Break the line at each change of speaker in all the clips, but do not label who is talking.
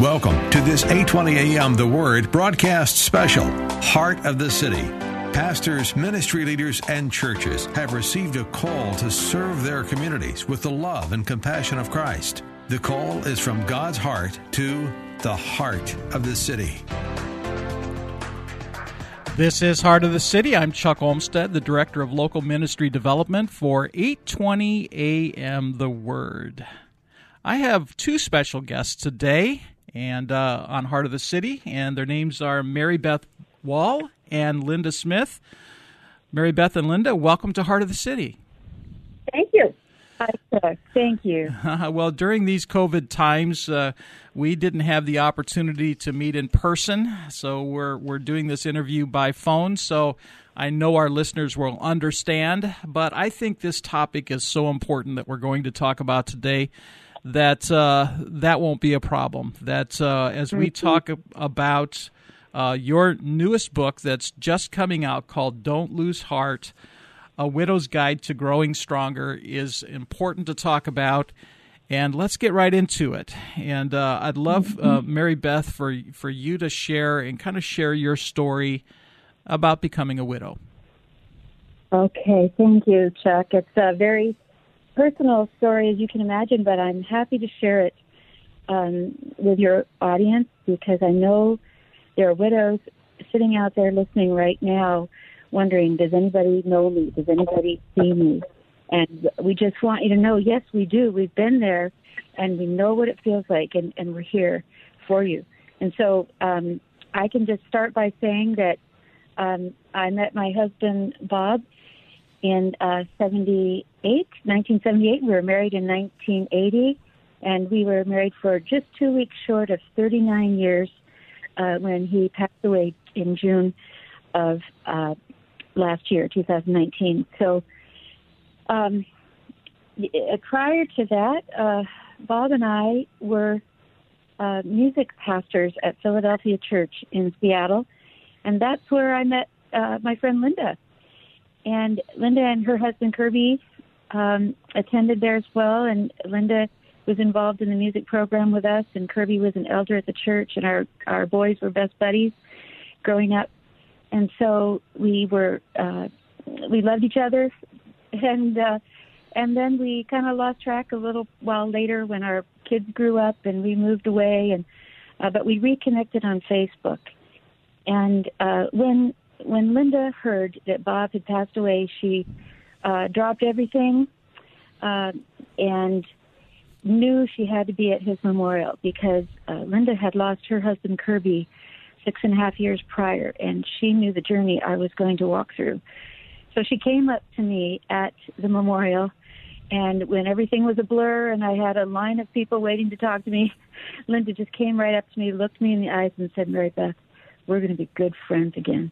Welcome to this 820 AM The Word broadcast special, Heart of the City. Pastors, ministry leaders, and churches have received a call to serve their communities with the love and compassion of Christ. The call is from God's heart to the heart of the city.
This is Heart of the City. I'm Chuck Olmstead, the Director of Local Ministry Development for 820 AM The Word. I have two special guests today and uh, on Heart of the City, and their names are Mary Beth Woll and Linda Smith. Mary Beth and Linda, welcome to Heart of the City.
Thank you. Hi, Thank you.
well, during these COVID times, uh, we didn't have the opportunity to meet in person, so we're we're doing this interview by phone. So I know our listeners will understand, but I think this topic is so important that we're going to talk about today that uh, that won't be a problem. That uh, as we mm-hmm. talk about uh, your newest book that's just coming out called "Don't Lose Heart." A Widow's Guide to Growing Stronger is important to talk about. And let's get right into it. And uh, I'd love, uh, mm-hmm. Mary Beth, for, for you to share and kind of share your story about becoming a widow.
Okay, thank you, Chuck. It's a very personal story, as you can imagine, but I'm happy to share it um, with your audience because I know there are widows sitting out there listening right now wondering, does anybody know me? Does anybody see me? And we just want you to know, yes, we do. We've been there and we know what it feels like and, and we're here for you. And so um, I can just start by saying that um, I met my husband, Bob, in uh, 78, 1978. We were married in 1980, and we were married for just two weeks short of 39 years uh, when he passed away in June of uh, last year, 2019. So, um, prior to that, uh, Bob and I were uh, music pastors at Philadelphia Church in Seattle, and that's where I met uh, my friend Linda. And Linda and her husband Kirby um, attended there as well, and Linda was involved in the music program with us, and Kirby was an elder at the church, and our our boys were best buddies growing up. And so we were uh, we loved each other, and uh, and then we kind of lost track a little while later when our kids grew up and we moved away, and uh, but we reconnected on Facebook, and uh, when when Linda heard that Bob had passed away, she uh, dropped everything uh, and knew she had to be at his memorial because uh, Linda had lost her husband Kirby six and a half years prior, and she knew the journey I was going to walk through. So she came up to me at the memorial, and when everything was a blur and I had a line of people waiting to talk to me, Linda just came right up to me, looked me in the eyes, and said, Mary Beth, we're going to be good friends again.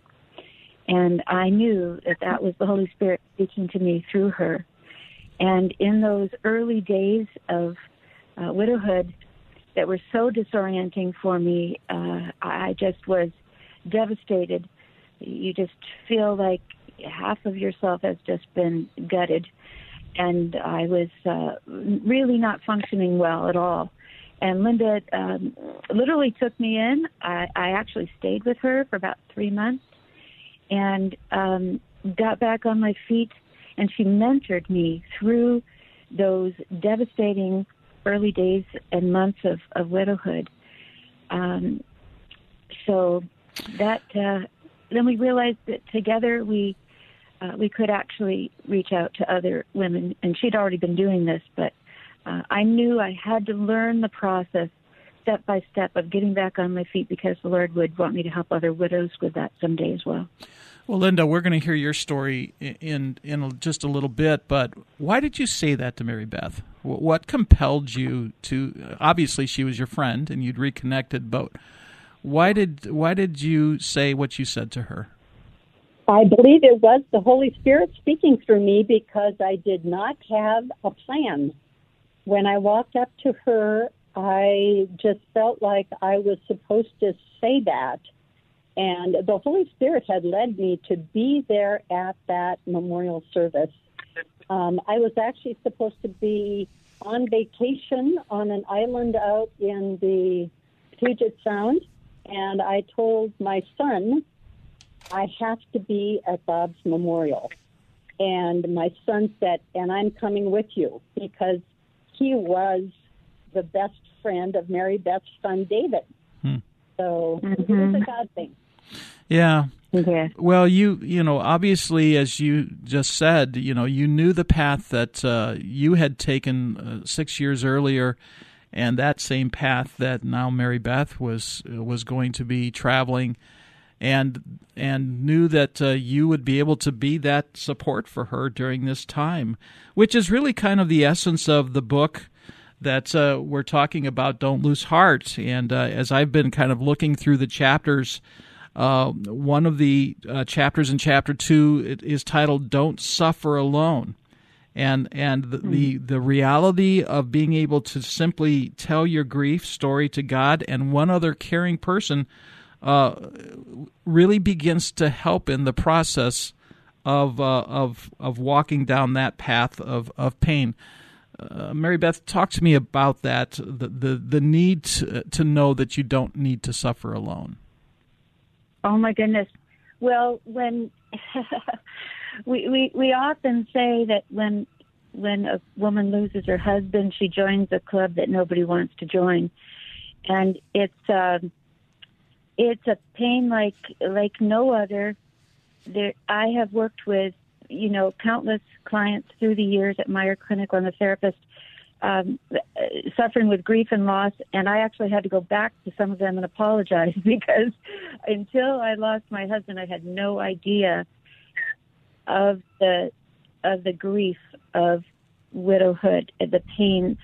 And I knew that that was the Holy Spirit speaking to me through her. And in those early days of uh, widowhood, that were so disorienting for me. Uh, I just was devastated. You just feel like half of yourself has just been gutted, and I was uh, really not functioning well at all. And Linda um, literally took me in. I, I actually stayed with her for about three months, and um, got back on my feet. And she mentored me through those devastating early days and months of, of widowhood. Um, so that uh, then we realized that together we uh, we could actually reach out to other women, and she'd already been doing this, but uh, I knew I had to learn the process step by step of getting back on my feet because the Lord would want me to help other widows with that someday as well.
Well, Linda, we're going to hear your story in in just a little bit, but why did you say that to Mary Beth? What compelled you to? Obviously, she was your friend, and you'd reconnected, but why did why did you say what you said to her?
I believe it was the Holy Spirit speaking through me because I did not have a plan. When I walked up to her, I just felt like I was supposed to say that and the Holy Spirit had led me to be there at that memorial service. Um, I was actually supposed to be on vacation on an island out in the Puget Sound, and I told my son, I have to be at Bob's memorial. And my son said, and I'm coming with you because he was the best friend of Mary Beth's son, David. Hmm. So mm-hmm. it was a. God thing.
Yeah. Okay. Well, you you know obviously as you just said, you know you knew the path that uh, you had taken uh, six years earlier, and that same path that now Mary Beth was was going to be traveling, and and knew that uh, you would be able to be that support for her during this time, which is really kind of the essence of the book that uh, we're talking about. Don't lose heart, and uh, as I've been kind of looking through the chapters uh, one of the uh, chapters in chapter two is titled "Don't Suffer Alone," and and the, mm. the, the reality of being able to simply tell your grief story to God and one other caring person uh, really begins to help in the process of uh, of of walking down that path of of pain. Uh, Mary Beth, talk to me about that the the, the need to, to know that you don't need to suffer alone.
Oh my goodness. Well, when we, we we often say that when when a woman loses her husband, she joins a club that nobody wants to join, and it's uh, it's a pain like like no other. There, I have worked with you know countless clients through the years at Meier Clinic on the therapist um, suffering with grief and loss, and I actually had to go back to some of them and apologize because until I lost my husband, I had no idea of the of the grief of widowhood, the pain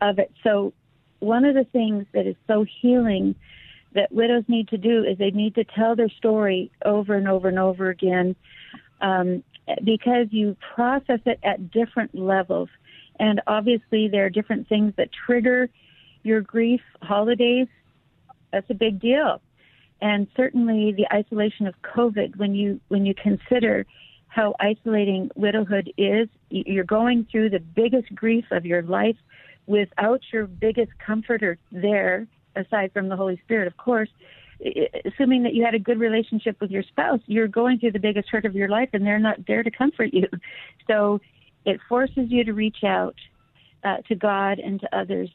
of it. So, one of the things that is so healing that widows need to do is they need to tell their story over and over and over again um, because you process it at different levels and obviously, there are different things that trigger your grief. Holidays, that's a big deal. And certainly, the isolation of COVID, when you when you consider how isolating widowhood is, you're going through the biggest grief of your life without your biggest comforter there, aside from the Holy Spirit, of course. Assuming that you had a good relationship with your spouse, you're going through the biggest hurt of your life, and they're not there to comfort you. So it forces you to reach out uh, to God and to others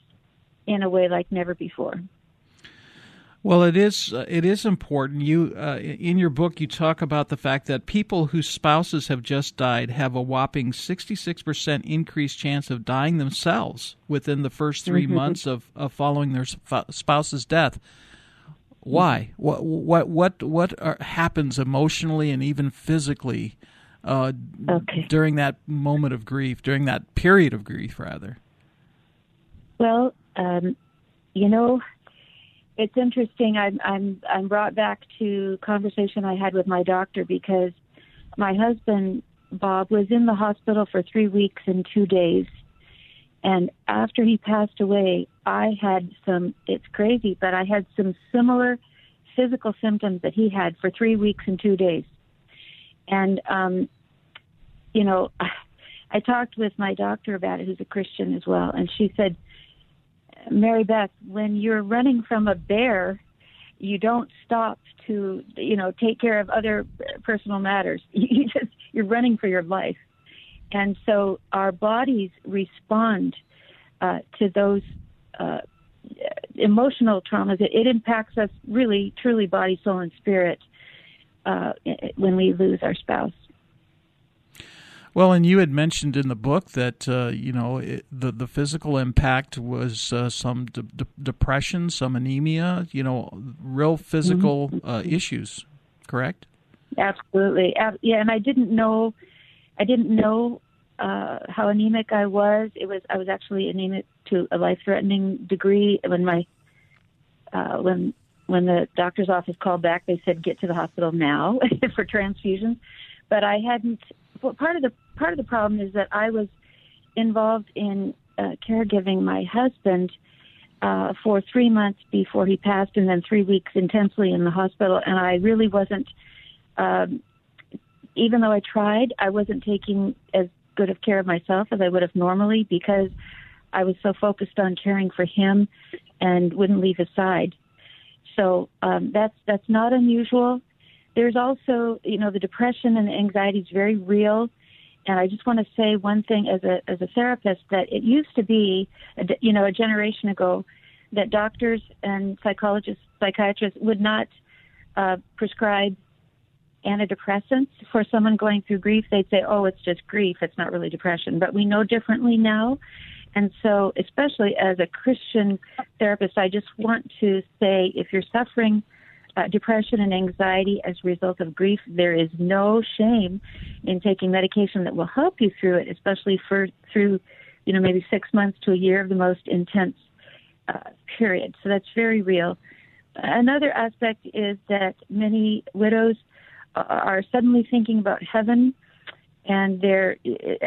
in a way like never before.
Well, it is uh, it is important. You uh, in your book you talk about the fact that people whose spouses have just died have a whopping sixty six percent increased chance of dying themselves within the first 3 mm-hmm. months of, of following their spouse's death. Why? What what what what are, happens emotionally and even physically uh, okay. during that moment of grief, during that period of grief, rather?
Well, um, you know, it's interesting. I'm I'm I'm brought back to conversation I had with my doctor because my husband Bob was in the hospital for three weeks and two days, and after he passed away, I had some. It's crazy, but I had some similar physical symptoms that he had for three weeks and two days. And, um, you know, I talked with my doctor about it, who's a Christian as well, and she said, Mary Beth, when you're running from a bear, you don't stop to, you know, take care of other personal matters. You just, you're running for your life. And so our bodies respond uh, to those uh, emotional traumas. It, it impacts us really, truly, body, soul, and spirit uh, when we lose our spouse.
Well, and you had mentioned in the book that uh, you know it, the the physical impact was uh, some de- de- depression, some anemia, you know, real physical mm-hmm. uh, issues. Correct?
absolutely. Yeah, and I didn't know, I didn't know uh, how anemic I was. It was I was actually anemic to a life-threatening degree. When my uh, when when the doctor's office called back, they said get to the hospital now for transfusions. But I hadn't. Well, part of the part of the problem is that I was involved in uh, caregiving my husband uh, for three months before he passed, and then three weeks intensely in the hospital. And I really wasn't. Um, even though I tried, I wasn't taking as good of care of myself as I would have normally because I was so focused on caring for him and wouldn't leave his side. So um, that's that's not unusual. There's also, you know, the depression and the anxiety is very real. And I just want to say one thing as a as a therapist that it used to be, you know, a generation ago, that doctors and psychologists, psychiatrists would not uh, prescribe antidepressants for someone going through grief. They'd say, "Oh, it's just grief; it's not really depression." But we know differently now, and so, especially as a Christian therapist, I just want to say, if you're suffering uh, depression and anxiety as a result of grief, there is no shame in taking medication that will help you through it, especially for through, you know, maybe six months to a year of the most intense uh, period. So that's very real. Another aspect is that many widows are suddenly thinking about heaven and their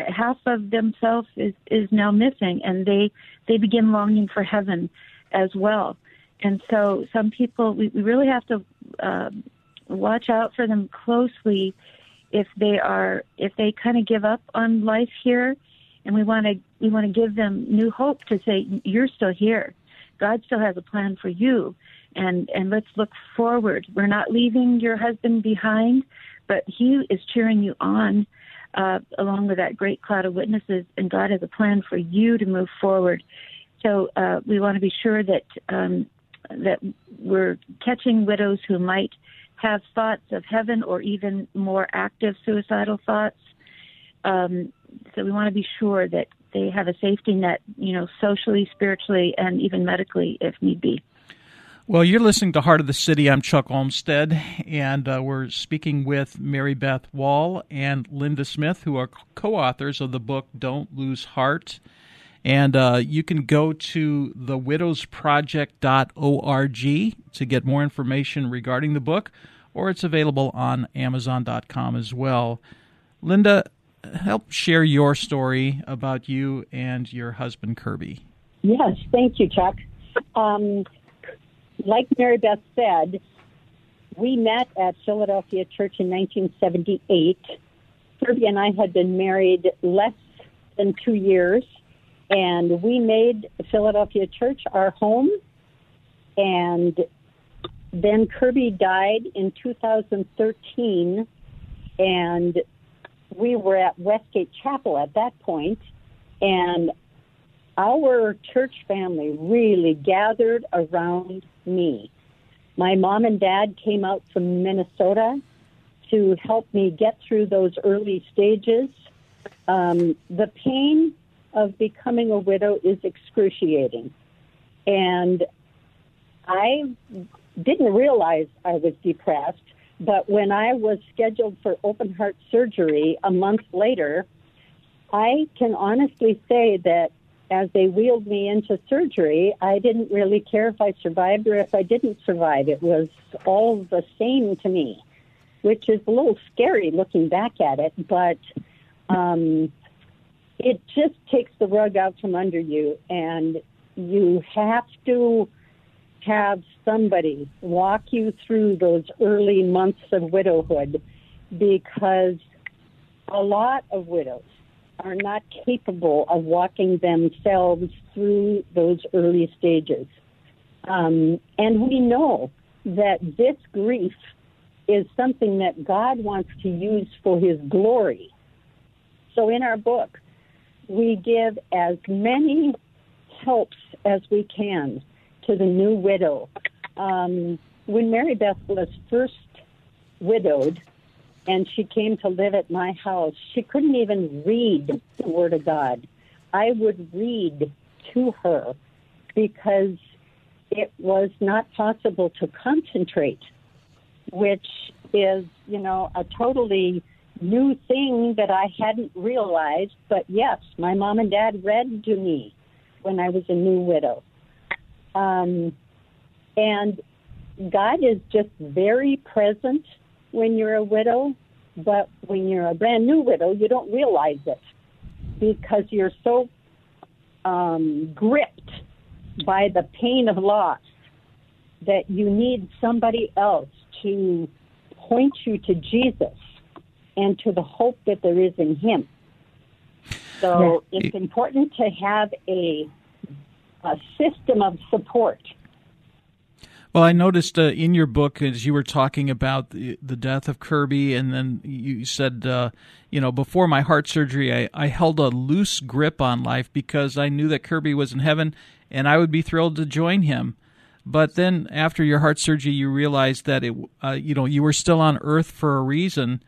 half of themselves is is now missing and they they begin longing for heaven as well and so some people, we, we really have to uh, watch out for them closely if they are, if they kind of give up on life here. And we want to, we want to give them new hope to say, you're still here. God still has a plan for you. And, and let's look forward. We're not leaving your husband behind, but he is cheering you on uh, along with that great cloud of witnesses, and God has a plan for you to move forward. So uh, we want to be sure that um, that we're catching widows who might have thoughts of heaven or even more active suicidal thoughts. Um, so we want to be sure that they have a safety net, you know, socially, spiritually, and even medically if need be.
Well, you're listening to Heart of the City. I'm Chuck Olmstead, and uh, we're speaking with Mary Beth Woll and Linda Smith, who are co authors of the book Don't Lose Heart and uh, you can go to thewidowsproject.org to get more information regarding the book, or it's available on Amazon.com as well. Linda, help share your story about you and your husband, Kirby.
Yes, thank you, Chuck. Um, like Mary Beth said, we met at Philadelphia Church in 1978. Kirby and I had been married less than two years and we made Philadelphia Church our home. And then Kirby died in 2013, and we were at Westgate Chapel at that point, and our church family really gathered around me. My mom and dad came out from Minnesota to help me get through those early stages. Um, the pain of becoming a widow is excruciating. And I didn't realize I was depressed, but when I was scheduled for open heart surgery a month later, I can honestly say that as they wheeled me into surgery, I didn't really care if I survived or if I didn't survive. It was all the same to me, which is a little scary looking back at it, but um, it just takes the rug out from under you, and you have to have somebody walk you through those early months of widowhood because a lot of widows are not capable of walking themselves through those early stages. Um, and we know that this grief is something that God wants to use for His glory. So in our book, we give as many helps as we can to the new widow. Um, when Mary Beth was first widowed and she came to live at my house, she couldn't even read the Word of God. I would read to her because it was not possible to concentrate, which is, you know, a totally new thing that I hadn't realized. But yes, my mom and dad read to me when I was a new widow. Um, and God is just very present when you're a widow, but when you're a brand new widow, you don't realize it because you're so um, gripped by the pain of loss that you need somebody else to point you to Jesus and to the hope that there is in Him. So it's important to have a, a system of support.
Well, I noticed uh, in your book as you were talking about the, the death of Kirby, and then you said, uh, you know, before my heart surgery, I, I held a loose grip on life because I knew that Kirby was in heaven and I would be thrilled to join him. But then after your heart surgery, you realized that it, uh, you know, you were still on earth for a reason.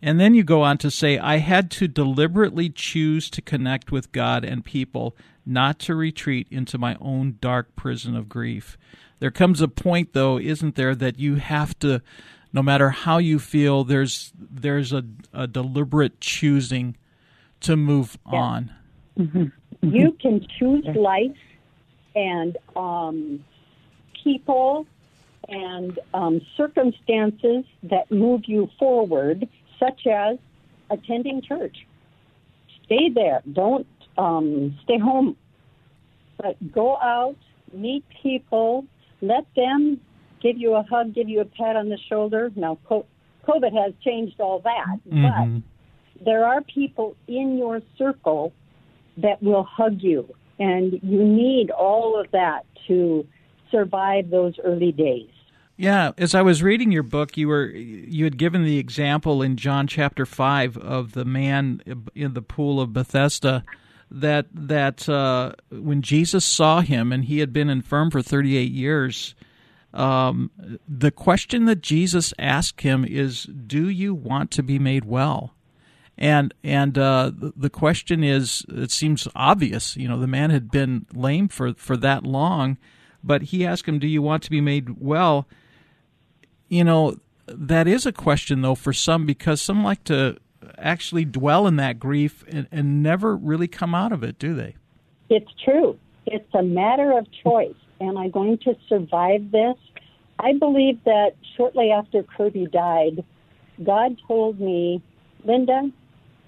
And then you go on to say, I had to deliberately choose to connect with God and people, not to retreat into my own dark prison of grief. There comes a point, though, isn't there, that you have to, no matter how you feel, there's there's a, a deliberate choosing to move on.
Mm-hmm. You can choose life and um, people and um, circumstances that move you forward, such as attending church. Stay there. Don't um, stay home, but go out, meet people, let them give you a hug, give you a pat on the shoulder. Now, COVID has changed all that, mm-hmm. but there are people in your circle that will hug you, and you need all of that to survive those early days.
Yeah, as I was reading your book, you were you had given the example in John chapter five of the man in the pool of Bethesda that that uh, when Jesus saw him and he had been infirm for 38 years, um, the question that Jesus asked him is, "Do you want to be made well?" And and uh, the question is, it seems obvious. You know, the man had been lame for for that long, but he asked him, "Do you want to be made well?" You know, that is a question though for some because some like to actually dwell in that grief and, and never really come out of it, do they?
It's true. It's a matter of choice. Am I going to survive this? I believe that shortly after Kirby died, God told me, Linda,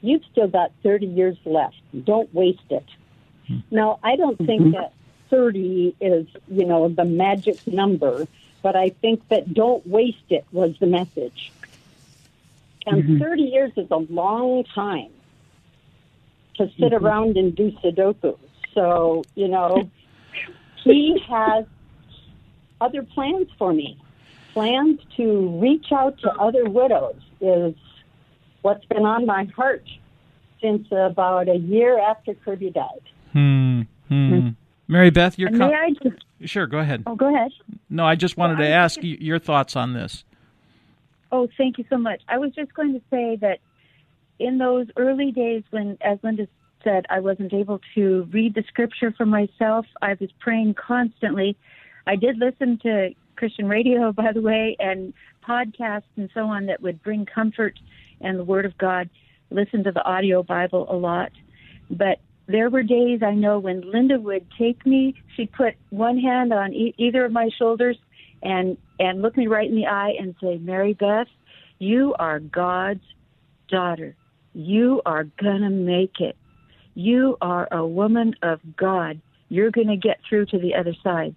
you've still got 30 years left. Don't waste it. Hmm. Now, I don't think mm-hmm. that 30 is, you know, the magic number, but I think that don't waste it was the message. And mm-hmm. 30 years is a long time to sit mm-hmm. around and do Sudoku. So, you know, he has other plans for me. Plans to reach out to other widows is what's been on my heart since about a year after Kirby died.
Hmm. hmm. hmm. Mary Beth, your
com- may I just
sure go ahead.
Oh, go ahead.
No, I just wanted to ask just... your thoughts on this.
Oh, thank you so much. I was just going to say that in those early days when, as Linda said, I wasn't able to read the scripture for myself, I was praying constantly. I did listen to Christian radio, by the way, and podcasts and so on that would bring comfort and the Word of God. Listen to the audio Bible a lot. But there were days I know when Linda would take me, she'd put one hand on e- either of my shoulders and and look me right in the eye and say, Mary Beth, you are God's daughter. You are gonna make it. You are a woman of God. You're gonna get through to the other side.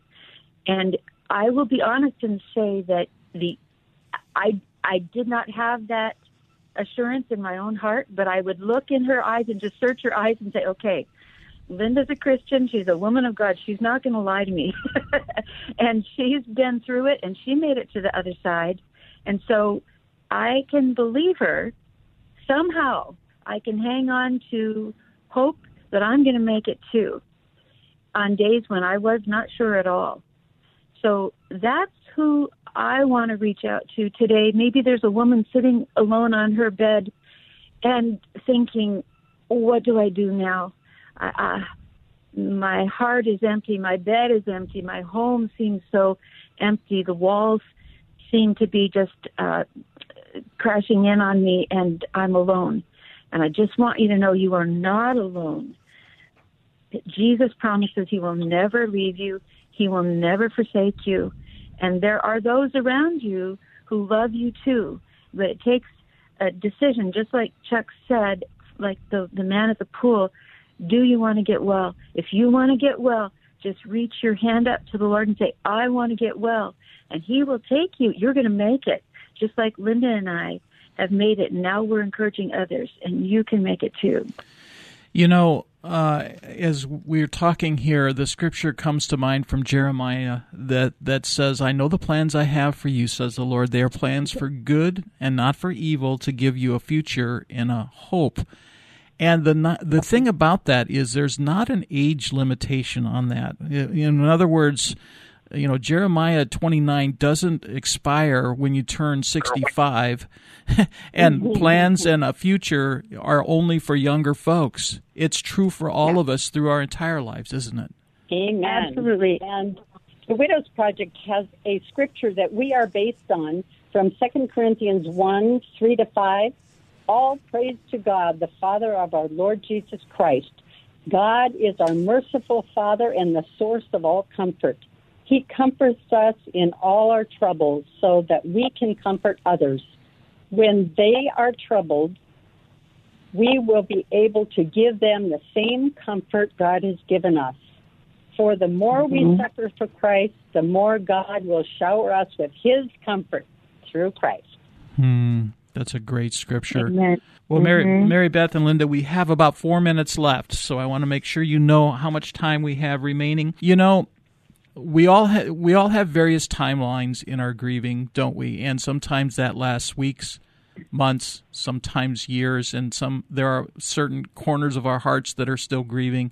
And I will be honest and say that the I I did not have that assurance in my own heart, but I would look in her eyes and just search her eyes and say, okay, Linda's a Christian. She's a woman of God. She's not going to lie to me. and she's been through it and she made it to the other side. And so I can believe her somehow. I can hang on to hope that I'm going to make it too on days when I was not sure at all. So that's who I want to reach out to today. Maybe there's a woman sitting alone on her bed and thinking, what do I do now? I, I, my heart is empty, my bed is empty, my home seems so empty, the walls seem to be just uh, crashing in on me and I'm alone. And I just want you to know you are not alone. Jesus promises he will never leave you, he will never forsake you. And there are those around you who love you too. But it takes a decision, just like Chuck said, like the, the man at the pool. Do you want to get well? If you want to get well, just reach your hand up to the Lord and say, I want to get well. And He will take you. You're going to make it, just like Linda and I have made it. And now we're encouraging others, and you can make it too.
You know, uh, as we're talking here, the scripture comes to mind from Jeremiah that, that says, I know the plans I have for you, says the Lord. They are plans for good and not for evil, to give you a future and a hope. And the the thing about that is there's not an age limitation on that. In other words, you know Jeremiah 29 doesn't expire when you turn 65 and mm-hmm. plans and a future are only for younger folks. It's true for all of us through our entire lives, isn't it?
Amen.
Absolutely.
And the Widows Project has a scripture that we are based on from 2 Corinthians 1 3 to 5 all praise to God, the Father of our Lord Jesus Christ. God is our merciful Father and the source of all comfort. He comforts us in all our troubles so that we can comfort others. When they are troubled, we will be able to give them the same comfort God has given us. For the more mm-hmm. we suffer for Christ, the more God will shower us with His comfort through Christ.
Hmm. That's a great scripture.
Amen.
Well, Mary, mm-hmm. Mary Beth and Linda, we have about four minutes left, so I want to make sure you know how much time we have remaining. You know, we all ha- we all have various timelines in our grieving, don't we? And sometimes that lasts weeks, months, sometimes years, and some there are certain corners of our hearts that are still grieving.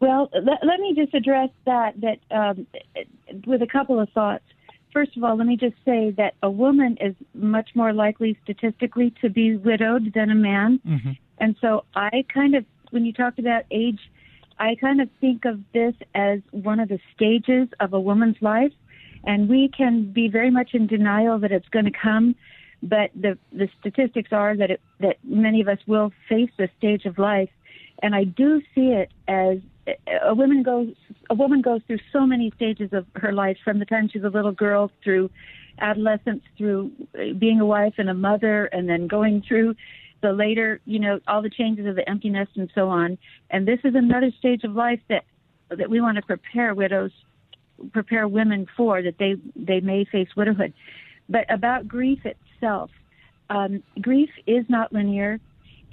Well, let, let me just address that that um, with a couple of thoughts first of all, let me just say that a woman is much more likely statistically to be widowed than a man. Mm-hmm. And so I kind of, when you talked about age, I kind of think of this as one of the stages of a woman's life. And we can be very much in denial that it's going to come, but the the statistics are that it, that many of us will face this stage of life, and I do see it as a woman goes a woman goes through so many stages of her life from the time she's a little girl through adolescence through being a wife and a mother and then going through the later you know all the changes of the empty nest and so on. And this is another stage of life that that we want to prepare widows prepare women for that they they may face widowhood. But about grief itself um, grief is not linear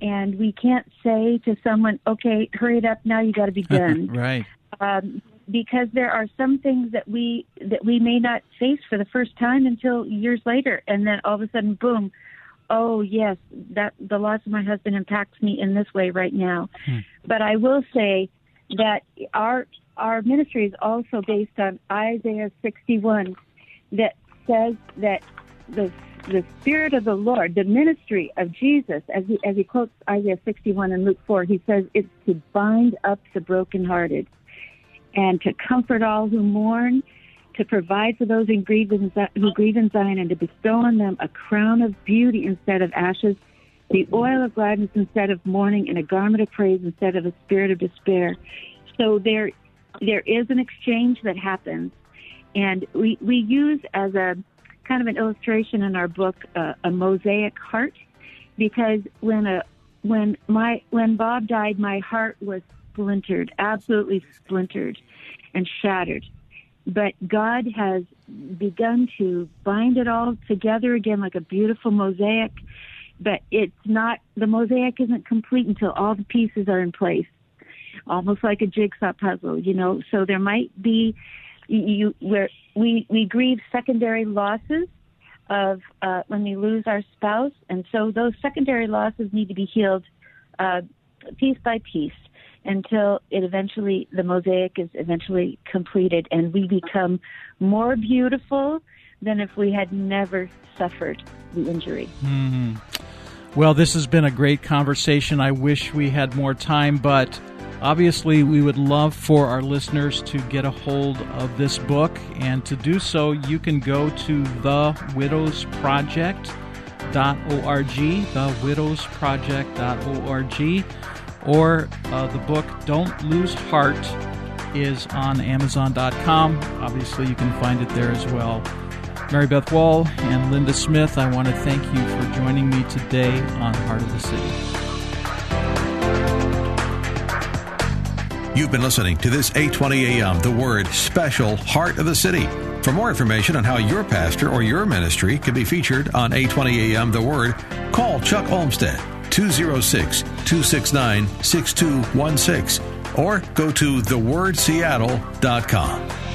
and we can't say to someone, "Okay, hurry it up now. You got to be done."
right.
Um, because there are some things that we that we may not face for the first time until years later, and then all of a sudden, boom! Oh yes, that the loss of my husband impacts me in this way right now. Hmm. But I will say that our our ministry is also based on Isaiah 61, that says that the the Spirit of the Lord, the ministry of Jesus, as he, as he quotes Isaiah 61 and Luke 4, he says it's to bind up the brokenhearted and to comfort all who mourn, to provide for those who grieve in, who grieve in Zion, and to bestow on them a crown of beauty instead of ashes, the oil of gladness instead of mourning, and a garment of praise instead of a spirit of despair. So there, there is an exchange that happens, and we we use as a kind of an illustration in our book, uh, a mosaic heart, because when a when my when Bob died, my heart was splintered, absolutely splintered, and shattered. But God has begun to bind it all together again like a beautiful mosaic. But it's not the mosaic isn't complete until all the pieces are in place, almost like a jigsaw puzzle, you know. So there might be you where we we grieve secondary losses of uh, when we lose our spouse, and so those secondary losses need to be healed uh, piece by piece until it eventually the mosaic is eventually completed, and we become more beautiful than if we had never suffered the injury.
Mm-hmm. Well, this has been a great conversation. I wish we had more time, but Obviously, we would love for our listeners to get a hold of this book, and to do so, you can go to The Widows Project thewidowsproject.org, or uh, the book Don't Lose Heart is on Amazon.com. Obviously, you can find it there as well. Mary Beth Woll and Linda Smith, I want to thank you for joining me today on Heart of the City.
You've been listening to this 820 AM The Word special Heart of the City. For more information on how your pastor or your ministry can be featured on 820 AM The Word, call Chuck Olmstead 206 269 6216 or go to thewordseattle.com.